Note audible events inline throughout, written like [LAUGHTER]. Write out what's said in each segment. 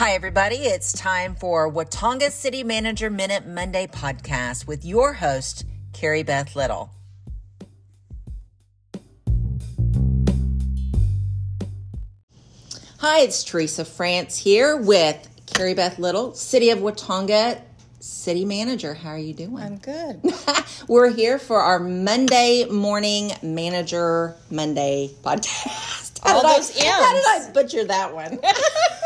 Hi, everybody. It's time for Watonga City Manager Minute Monday podcast with your host, Karrie Beth Little. Hi, it's Teresa France here with Karrie Beth Little, City of Watonga City Manager. How are you doing? I'm good. [LAUGHS] We're here for our Monday morning manager Monday podcast. How All did I- those How did I butcher that one? [LAUGHS]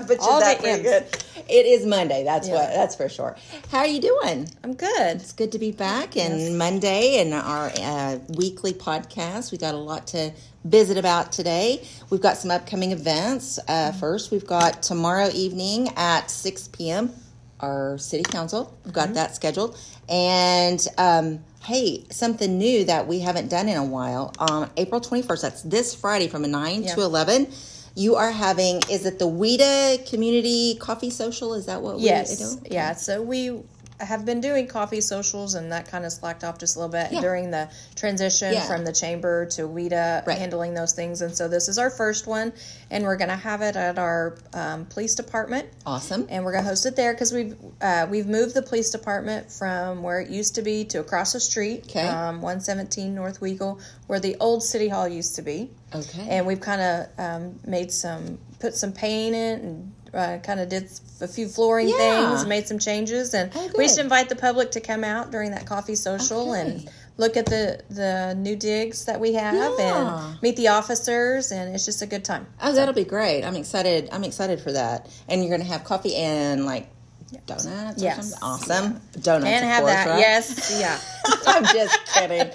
butchered All that pretty M's. good. It is Monday. That's Yeah. what. That's for sure. How are you doing? I'm good. It's good to be back and Monday and our uh, weekly podcast. We got a lot to visit about today. We've got some upcoming events. Uh, first, we've got tomorrow evening at 6 p.m. our city council. We've got that scheduled. And um, hey, something new that we haven't done in a while. On April 21st, that's this Friday from 9 Yeah. to 11. You are having, is it the WEDA Community Coffee Social? Is that what we Yes. do? Yeah. So we have been doing coffee socials, and that kind of slacked off just a little bit Yeah. during the transition Yeah. from the chamber to WEDA Right. handling those things. And so this is our first one, and we're going to have it at our um, police department. Awesome. and we're gonna host it there because we've uh, we've moved the police department from where it used to be to across the street, Okay. um, 117 North Weagle, where the old city hall used to be. Okay. And we've kind of um, made some put some paint in and. Uh, kind of did a few flooring Yeah. things, made some changes, and Oh, we should invite the public to come out during that coffee social Okay. and look at the the new digs that we have Yeah. and meet the officers, and it's just a good time. Oh, that'll be great. I'm excited. I'm excited for that. And you're going to have coffee and like donuts Yes. something? Awesome. Donuts. And have course, that, right? yes, yeah. [LAUGHS] I'm just kidding.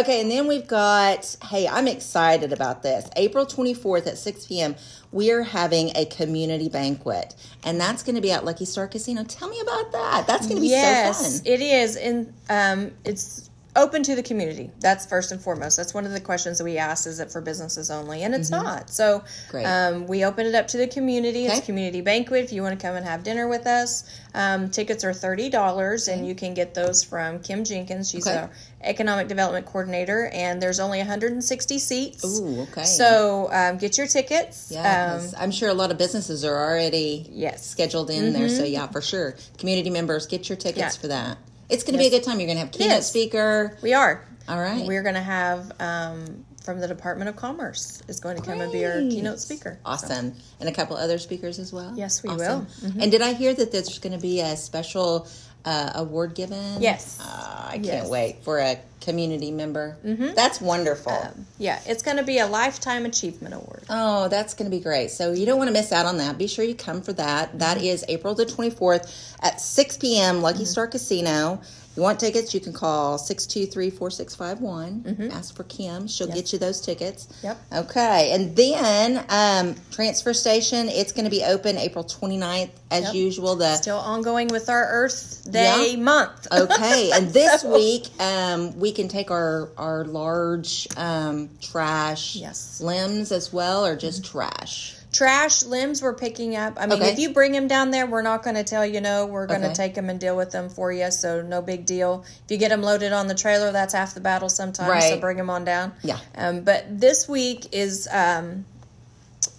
Okay, and then we've got, hey, I'm excited about this. April 24th at 6 p.m., we are having a community banquet, and that's going to be at Lucky Star Casino. Tell me about that. That's going to be so yes, fun. it is, and um, it's open to the community. That's first and foremost. That's one of the questions that we ask: is it for businesses only? And it's not. So, Mm-hmm. Um, we open it up to the community. It's Okay. a community banquet. If you want to come and have dinner with us, um, tickets are thirty dollars, and you can get those from Kim Jenkins. She's Okay. our economic development coordinator, and there's only 160 seats. Ooh, okay. So um, get your tickets. Yeah, Um, I'm sure a lot of businesses are already Yes. scheduled in there. So yeah, for sure, community members get your tickets Yeah. for that. It's going to be a good time. You're going to have keynote Yes. speaker. we are. All right. We're going to have um, from the Department of Commerce is going to come and be our keynote speaker. Awesome. And a couple other speakers as well? Yes, we Awesome. will. Mm-hmm. And did I hear that there's going to be a special uh, award given? Yes. Ah, I can't wait for a community member. Mm-hmm. That's wonderful. Um, yeah, it's going to be a lifetime achievement award. Oh, that's going to be great. So you don't want to miss out on that. Be sure you come for that. That mm-hmm. is April the 24th at 6 p.m. Lucky mm-hmm. Star Casino. You want tickets, you can call 623-4651. Ask for Kim. She'll get you those tickets. Yep. Okay. And then um, transfer station, it's going to be open April 29th as Yep. usual. The Still ongoing with our Earth Day Yeah. month. [LAUGHS] Okay, and this So- week um, we can take our our large um, trash Yes. limbs as well, or just trash. Trash limbs we're picking up. I mean, Okay. if you bring them down there, we're not going to tell you no. We're going to Okay. take them and deal with them for you. So no big deal. If you get them loaded on the trailer, that's half the battle sometimes. So bring them on down. Yeah. Um, but this week is um,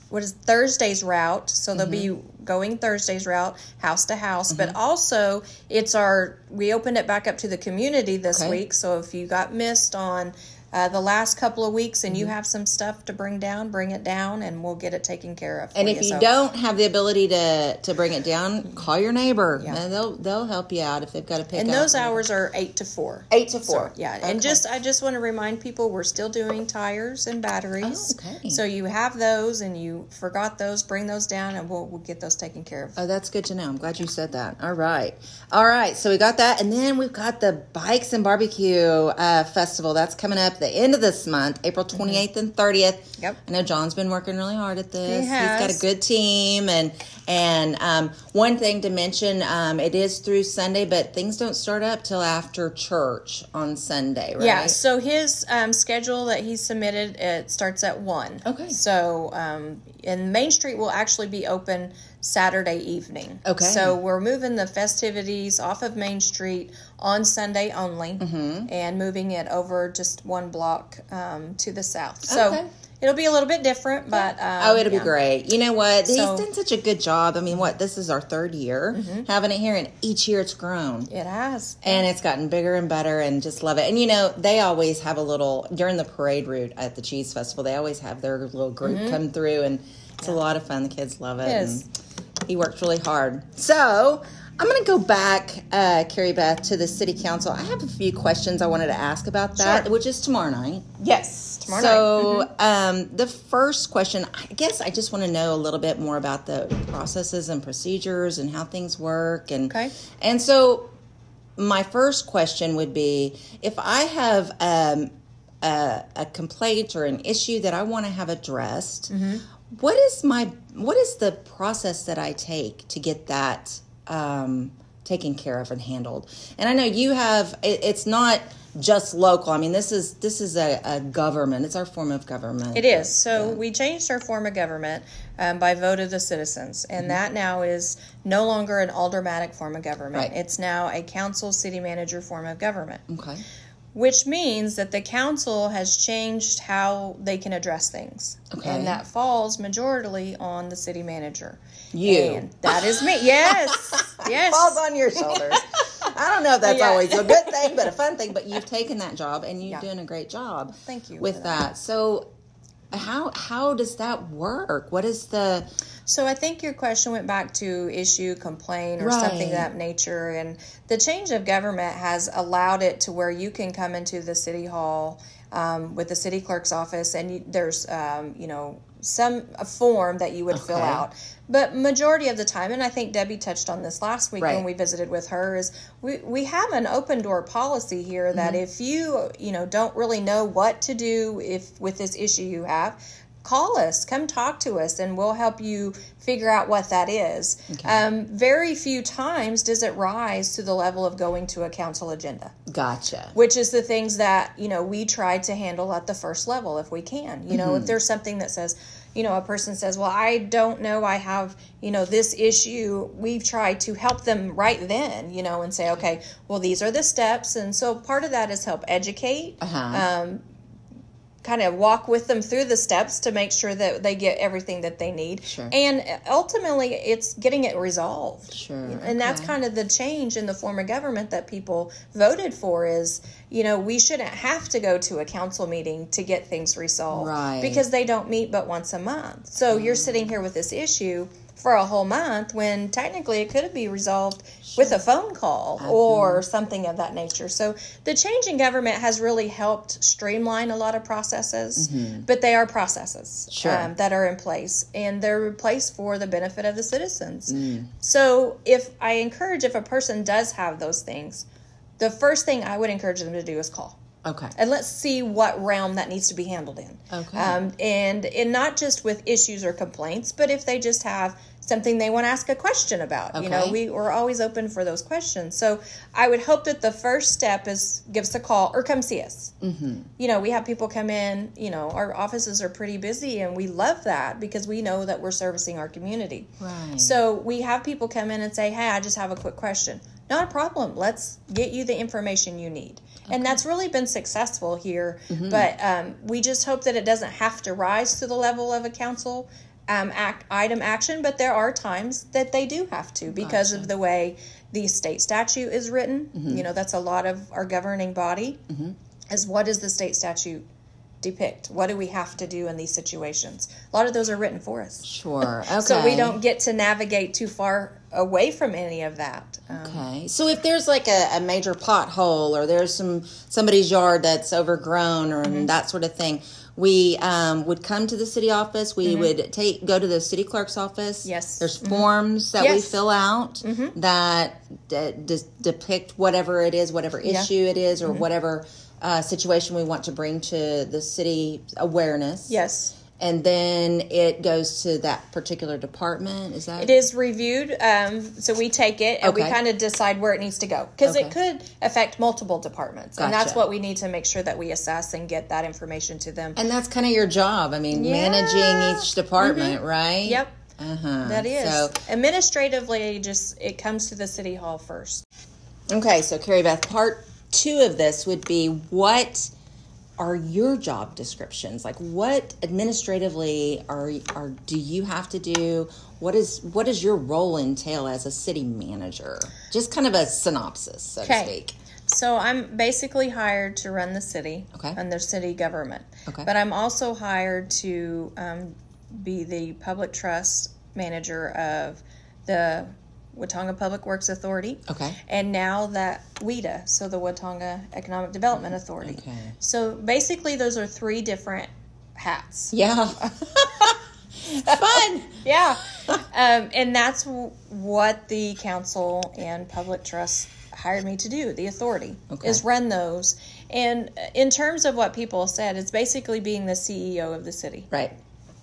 what is Thursday's route. So they'll be Mm-hmm. going Thursday's route, house to house. But also, it's our we opened it back up to the community this Okay. week. So if you got missed on. Uh, the last couple of weeks, and you Mm-hmm. have some stuff to bring down, bring it down, and we'll get it taken care of. And if you So- don't have the ability to to bring it down, call your neighbor. Yeah. And they'll they'll help you out if they've got to pick and those hours are eight to four. Eight to four. So, yeah, Okay. and just I just want to remind people we're still doing tires and batteries. Oh, okay. So you have those, and you forgot those, bring those down, and we'll we'll get those taken care of. Oh, that's good to know. I'm glad you said that. All right. All right. So we got that. And then we've got the Bikes and Barbecue uh, Festival. That's coming up the end of this month, April 28th and 30th. Mm-hmm. Yep. I know John's been working really hard at this. He He's got a good team. And and um, one thing to mention, um, it is through Sunday, but things don't start up till after church on Sunday, right? Yeah, so his um, schedule that he submitted it starts at one. Okay. So um, and Main Street will actually be open Saturday evening. Okay. So we're moving the festivities off of Main Street on Sunday only, Mm-hmm. and moving it over just one block um, to the south. So Okay. It'll be a little bit different, but um, Oh, it'll yeah. be great. You know what? So- Mm-hmm. He's done such a good job. I mean, what? This is our third year having it here, and each year it's grown. It has. And it's gotten bigger and better, and just love it. And you know, they always have a little during the parade route at the cheese festival. They always have their little group come through, and it's a lot of fun. The kids love it. Mm-hmm. It is. he worked really hard. So I'm going to go back, uh, Karrie Beth, to the city council. I have a few questions I wanted to ask about that, Sure. which is tomorrow night. Yes, tomorrow night. Mm-hmm. So, um, the first question, I guess I just want to know a little bit more about the processes and procedures and how things work. And Okay. and so, my first question would be if I have um, a, a complaint or an issue that I want to have addressed. Mm-hmm. what is my what is the process that I take to get that um, taken care of and handled? And I know you have. It, it's not just local. I mean, this is this is a, a government. It's our form of government. It is. So we changed our form of government um, by vote of the citizens, and Mm-hmm. that now is no longer an aldermanic form of government. Right. It's now a council city manager form of government, Okay. Which means that the council has changed how they can address things. Okay. And that falls majorly on the city manager. You. And that is me. Yes. [LAUGHS] yes. falls on your shoulders. I don't know if that's Yeah. always a good thing, but a fun thing. But you've taken that job and you're Yeah. doing a great job. Thank you with that. that. So, how how does that work? What is the So I think your question went back to issue, complain, or something of that nature. And the change of government has allowed it to where you can come into the city hall um, with the city clerk's office, and you, there's um, you know some a form that you would fill out. But majority of the time, and I think Debbie touched on this last week Right. when we visited with her, is we, we have an open door policy here that Mm-hmm. if you you know don't really know what to do if with this issue you have, call us, come talk to us, and we'll help you figure out what that is. Um, very few times does it rise to the level of going to a council agenda, gotcha? which is the things that you know we try to handle at the first level if we can. You know, if there's something that says, you know, a person says, "Well, I don't know, I have you know this issue," we've tried to help them right then, you know, and say, "Okay, well, these are the steps," and so part of that is help educate Uh-huh. Kind of walk with them through the steps to make sure that they get everything that they need. Sure. And uh, ultimately, it's getting it resolved. Sure, And that's kind of the change in the form of government that people voted for is, you know, we shouldn't have to go to a council meeting to get things resolved. Right. Because they don't meet but once a month. So you're mm. sitting here with this issue for a whole month when technically it could be resolved with a phone call uh-huh. or something of that nature. So the change in government has really helped streamline a lot of processes, mm-hmm. but they are processes Sure. um, that are in place and they're in place for the benefit of the citizens. Mm. So if I encourage if a person does have those things, the first thing I would encourage them to do is call Okay. and let's see what realm that needs to be handled in. Okay. Um, and and not just with issues or complaints, but if they just have something they want to ask a question about. You know, we we're always open for those questions. So I would hope that the first step is give us a call or come see us. Mm-hmm. You know, we have people come in. You know, our offices are pretty busy, and we love that because we know that we're servicing our community. Right. So we have people come in and say, "Hey, I just have a quick question." Not a problem. Let's get you the information you need, and that's really been successful here. Mm-hmm. But um, we just hope that it doesn't have to rise to the level of a council um, act item action. But there are times that they do have to because of the way the state statute is written. Mm-hmm. You know, that's a lot of our governing body. Is what does the state statute depict? What do we have to do in these situations? A lot of those are written for us. Sure. Okay. [LAUGHS] So we don't get to navigate too far away from any of that. Um, Okay. So if there's like a, a major pothole or there's some somebody's yard that's overgrown or Mm-hmm. that sort of thing, we um, would come to the city office. We would take go to the city clerk's office. Mm-hmm. Yes. There's forms that we Yes. Mm-hmm. fill out that de- de- depict whatever it is, whatever issue it is, Mm-hmm. or whatever uh, situation we want to bring to the city awareness. Yes. And then it goes to that particular department. Is that It is reviewed, um, so we take it and we kind of decide where it needs to go because Okay. it could affect multiple departments, and that's what we need to make sure that we assess and get that information to them. And that's kind of your job. I mean, Yeah. managing each department, right? Yep, Uh huh. that is So, administratively. Just it comes to the city hall first. okay, so Karrie Beth, part two of this would be what are your job descriptions? Like, what administratively are are do you have to do? What is what does your role entail as a city manager? Just kind of a synopsis, so to Okay. speak. So I'm basically hired to run the city Okay. and their city government. Okay. But I'm also hired to um, be the public trust manager of the Watonga Public Works Authority. Okay. And now that WEDA, so the Watonga Economic Development Authority. Okay. So basically, those are three different hats. Yeah. [LAUGHS] Fun. Yeah. um, and that's w- what the council and public trust hired me to do, the authority, Okay. is run those. And in terms of what people said, it's basically being the CEO of the city. Right.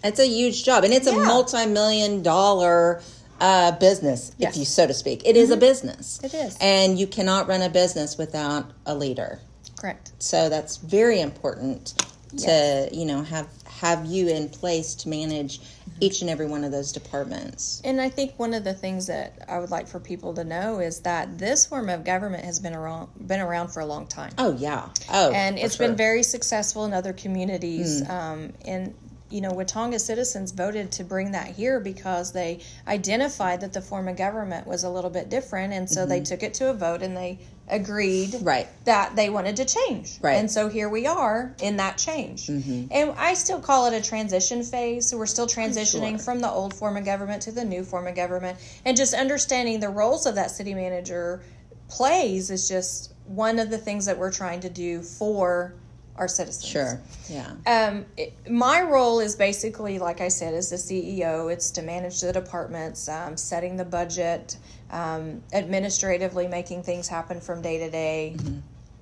It's a huge job, and it's a multi-million dollar uh, business, Yes. Mm-hmm. if you so to speak. It is a business. It is. and you cannot run a business without a leader. Correct. So that's very important to you know have have you in place to manage each and every one of those departments. And I think one of the things that I would like for people to know is that this form of government has been around been around for a long time. Oh yeah. Oh, and it's sure. Been very successful in other communities. Um, and you know, Watonga citizens voted to bring that here because they identified that the form of government was a little bit different, and so they took it to a vote and they agreed Mm-hmm. Right. that they wanted to change. Right. Mm-hmm. And so here we are in that change. And I still call it a transition phase. So we're still transitioning Sure. from the old form of government to the new form of government, and just understanding the roles of that city manager plays is just one of the things that we're trying to do for our citizens. Sure. Yeah. Um, it, my role is basically, like I said, as the CEO. It's to manage the departments, um, setting the budget, um, administratively making things happen from day to day,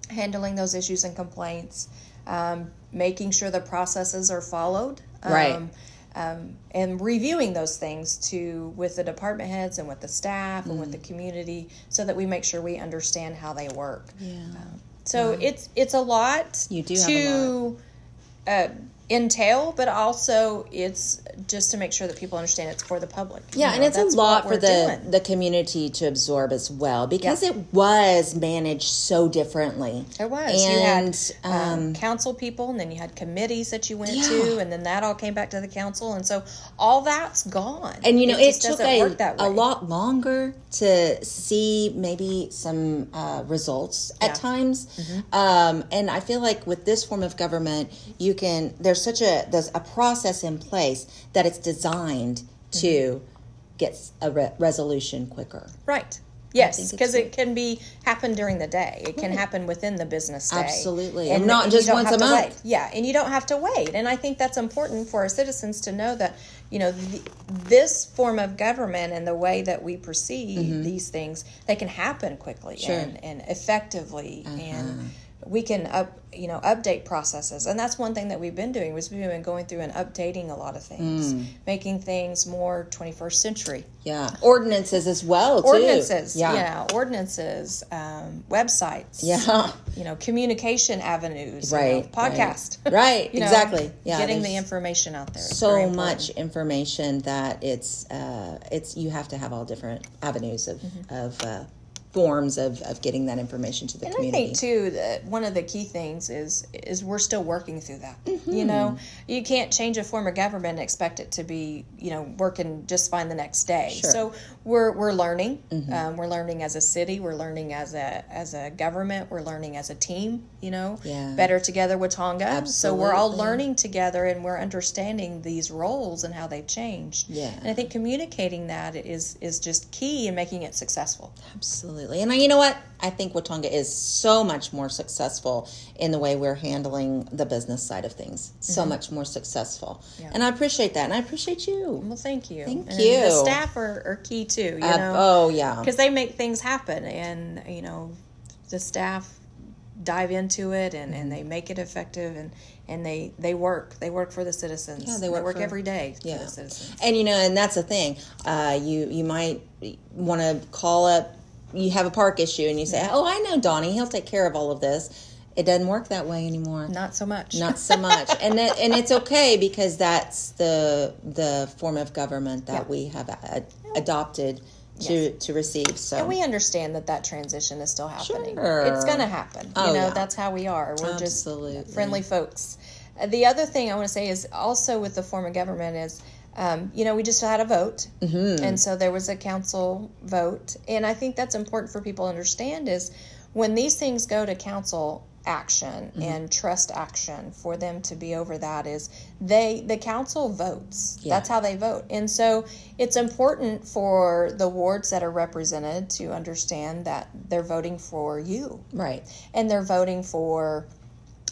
handling those issues and complaints, um, making sure the processes are followed. Right. Um, um, and reviewing those things to with the department heads and with the staff and with the community, so that we make sure we understand how they work. Yeah. So it's it's a lot You do have to Uh, entail, but also it's just to make sure that people understand it's for the public. You Yeah, know, and it's a lot for the doing. the community to absorb as well because Yeah. it was managed so differently. It was. and you had um, um, council people, and then you had committees that you went Yeah. to, and then that all came back to the council, and so all that's gone. and you know it, just took a, that a lot longer to see maybe some uh, results Yeah. at times Mm-hmm. um, and i feel like with this form of government you can there's such a there's a process in place that it's designed to Mm-hmm. get a re- resolution quicker Right. Yes, because it can be happen during the day. It can Right. happen within the business day. Absolutely. And not you just once a month. wait. Yeah, and you don't have to wait. And I think that's important for our citizens to know that you know the, this form of government and the way that we perceive these things they can happen quickly Mm-hmm. Sure. Uh-huh. and, and effectively and we can up you know update processes. And that's one thing that we've been doing was we've been going through and updating a lot of things Mm. making things more 21st century. Yeah. Ordinances as well too. ordinances yeah. yeah, ordinances um, websites. Yeah. You know communication avenues you know, Right, [LAUGHS] right. podcast. Right, [LAUGHS] you know, exactly. Yeah, getting the information out there so much information that it's uh, it's you have to have all different avenues of of uh, forms of, of getting that information to the And I community. think too that one of the key things is is we're still working through that. Mm-hmm. You know, you can't change a form of government and expect it to be you know working just fine the next day. Sure. Mm-hmm. So we're we're learning. Um, we're learning as a city. We're learning as a as a government. We're learning as a team. You know, Yeah. better together Watonga. So we're all learning together and we're understanding these roles and how they've changed. Yeah. And I think communicating that is is just key in making it successful. Absolutely. And I- you know what? I think Watonga is so much more successful in the way we're handling the business side of things. So much more successful. Mm-hmm. Yeah. And I appreciate that. And I appreciate you. Well, thank you. Thank and you. The staff are, are key too. You Uh, know, oh, yeah. because they make things happen, and you know, the staff dive into it and, Mm-hmm. and they make it effective and and they they work they work for the citizens Yeah, they work for- every day Yeah. the citizens And you know, and that's the thing. Uh, you you might want to call up. You have a park issue, and you say, "Oh, I know Donnie. He'll take care of all of this." It doesn't work that way anymore. not so much Not so much, [LAUGHS] and that, and it's okay because that's the the form of government that Yeah. we have a, adopted to to receive. So And we understand that that transition is still happening. Sure. It's going to happen. Oh, you know, yeah. that's how we are. We're Absolutely. just friendly folks. The other thing I want to say is also with the form of government is, um, you know, we just had a vote, Mm-hmm. and so there was a council vote, and I think that's important for people to understand is when these things go to council action Mm-hmm. and trust action for them to be over that is they the council votes Yeah. that's how they vote and so it's important for the wards that are represented to understand that they're voting for you right. and they're voting for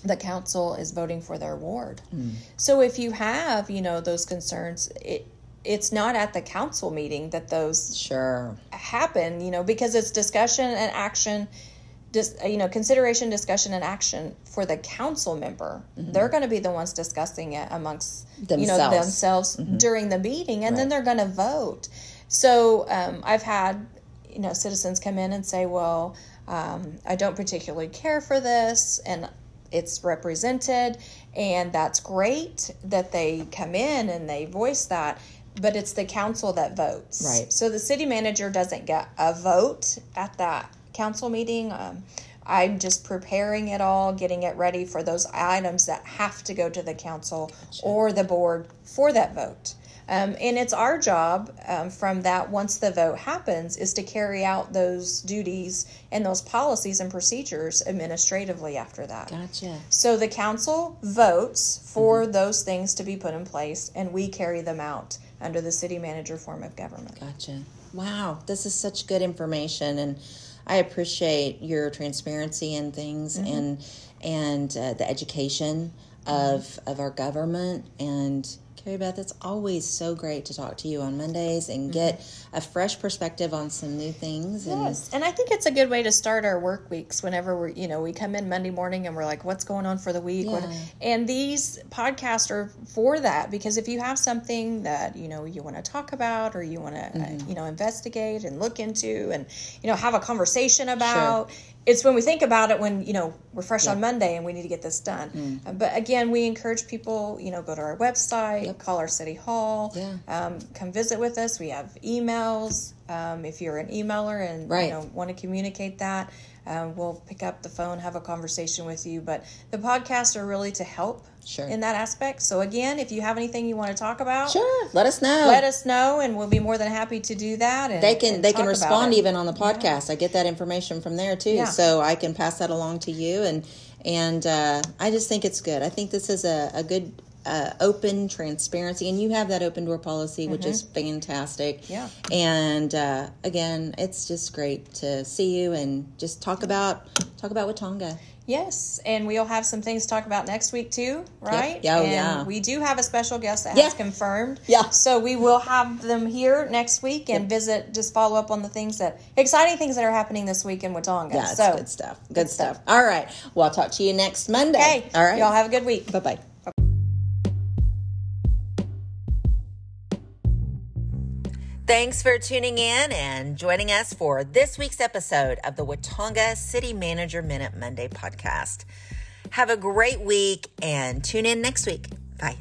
the council is voting for their ward. Hmm. So if you have, you know, those concerns, it it's not at the council meeting that those Sure. happen, you know, because it's discussion and action just you know consideration discussion and action for the council member they're going to be the ones discussing it amongst you know Mm-hmm. Themselves. Mm-hmm. during the meeting and then they're going to vote so um, i've had you know citizens come in and say well um, i don't particularly care for this and it's represented and that's great that they come in and they voice that but it's the council that votes Right. so the city manager doesn't get a vote at that council meeting. Um, I'm just preparing it all, getting it ready for those items that have to go to the council or the board for that vote. Um, and it's our job um, from that once the vote happens is to carry out those duties and those policies and procedures administratively after that. Gotcha. So the council votes for those things to be put in place, and we carry them out under the city manager form of government. Gotcha. Wow, this is such good information, and I appreciate your transparency and things, Mm-hmm. and and uh, the education of of our government. And Karrie Beth, it's always so great to talk to you on Mondays and get a fresh perspective on some new things. And Mm-hmm. Yes, and I think it's a good way to start our work weeks. Whenever we're, you know, we come in Monday morning and we're like, "What's going on for the week?" Yeah. And these podcasts are for that because if you have something that you know you want to talk about or you want to, Mm-hmm. uh, you know, investigate and look into and you know have a conversation about. It's when we think about it when you know we're fresh on Monday and we need to get this done. Mm. Uh, But again, we encourage people, you know, go to our website, call our city hall, Yeah. um, come visit with us. We have emails. Um, if you're an emailer and Right. you know want to communicate that, um, we'll pick up the phone, have a conversation with you. But the podcasts are really to help Sure. in that aspect. So again, if you have anything you want to talk about, sure, let us know. let us know, and we'll be more than happy to do that. And, they can they can respond even on the podcast. I get that information from there too, Yeah. so I can pass that along to you. And and uh, I just think it's good. I think this is a, a good uh, open transparency, and you have that open door policy, which is fantastic. Mm-hmm. Yeah. And uh, again, it's just great to see you and just talk about talk about Watonga. Yes, and we'll have some things to talk about next week too, right? Yeah, oh, and yeah. We do have a special guest that Yeah. has confirmed. Yeah. So we will have them here next week and visit, just follow up on the things that exciting things that are happening this week in Watonga. Yeah, so good stuff. Good, stuff. All right. Well, I'll talk to you next Monday. okay, All right. y'all have a good week. Bye bye Thanks for tuning in and joining us for this week's episode of the Watonga City Manager Minute Monday podcast. Have a great week and tune in next week. Bye.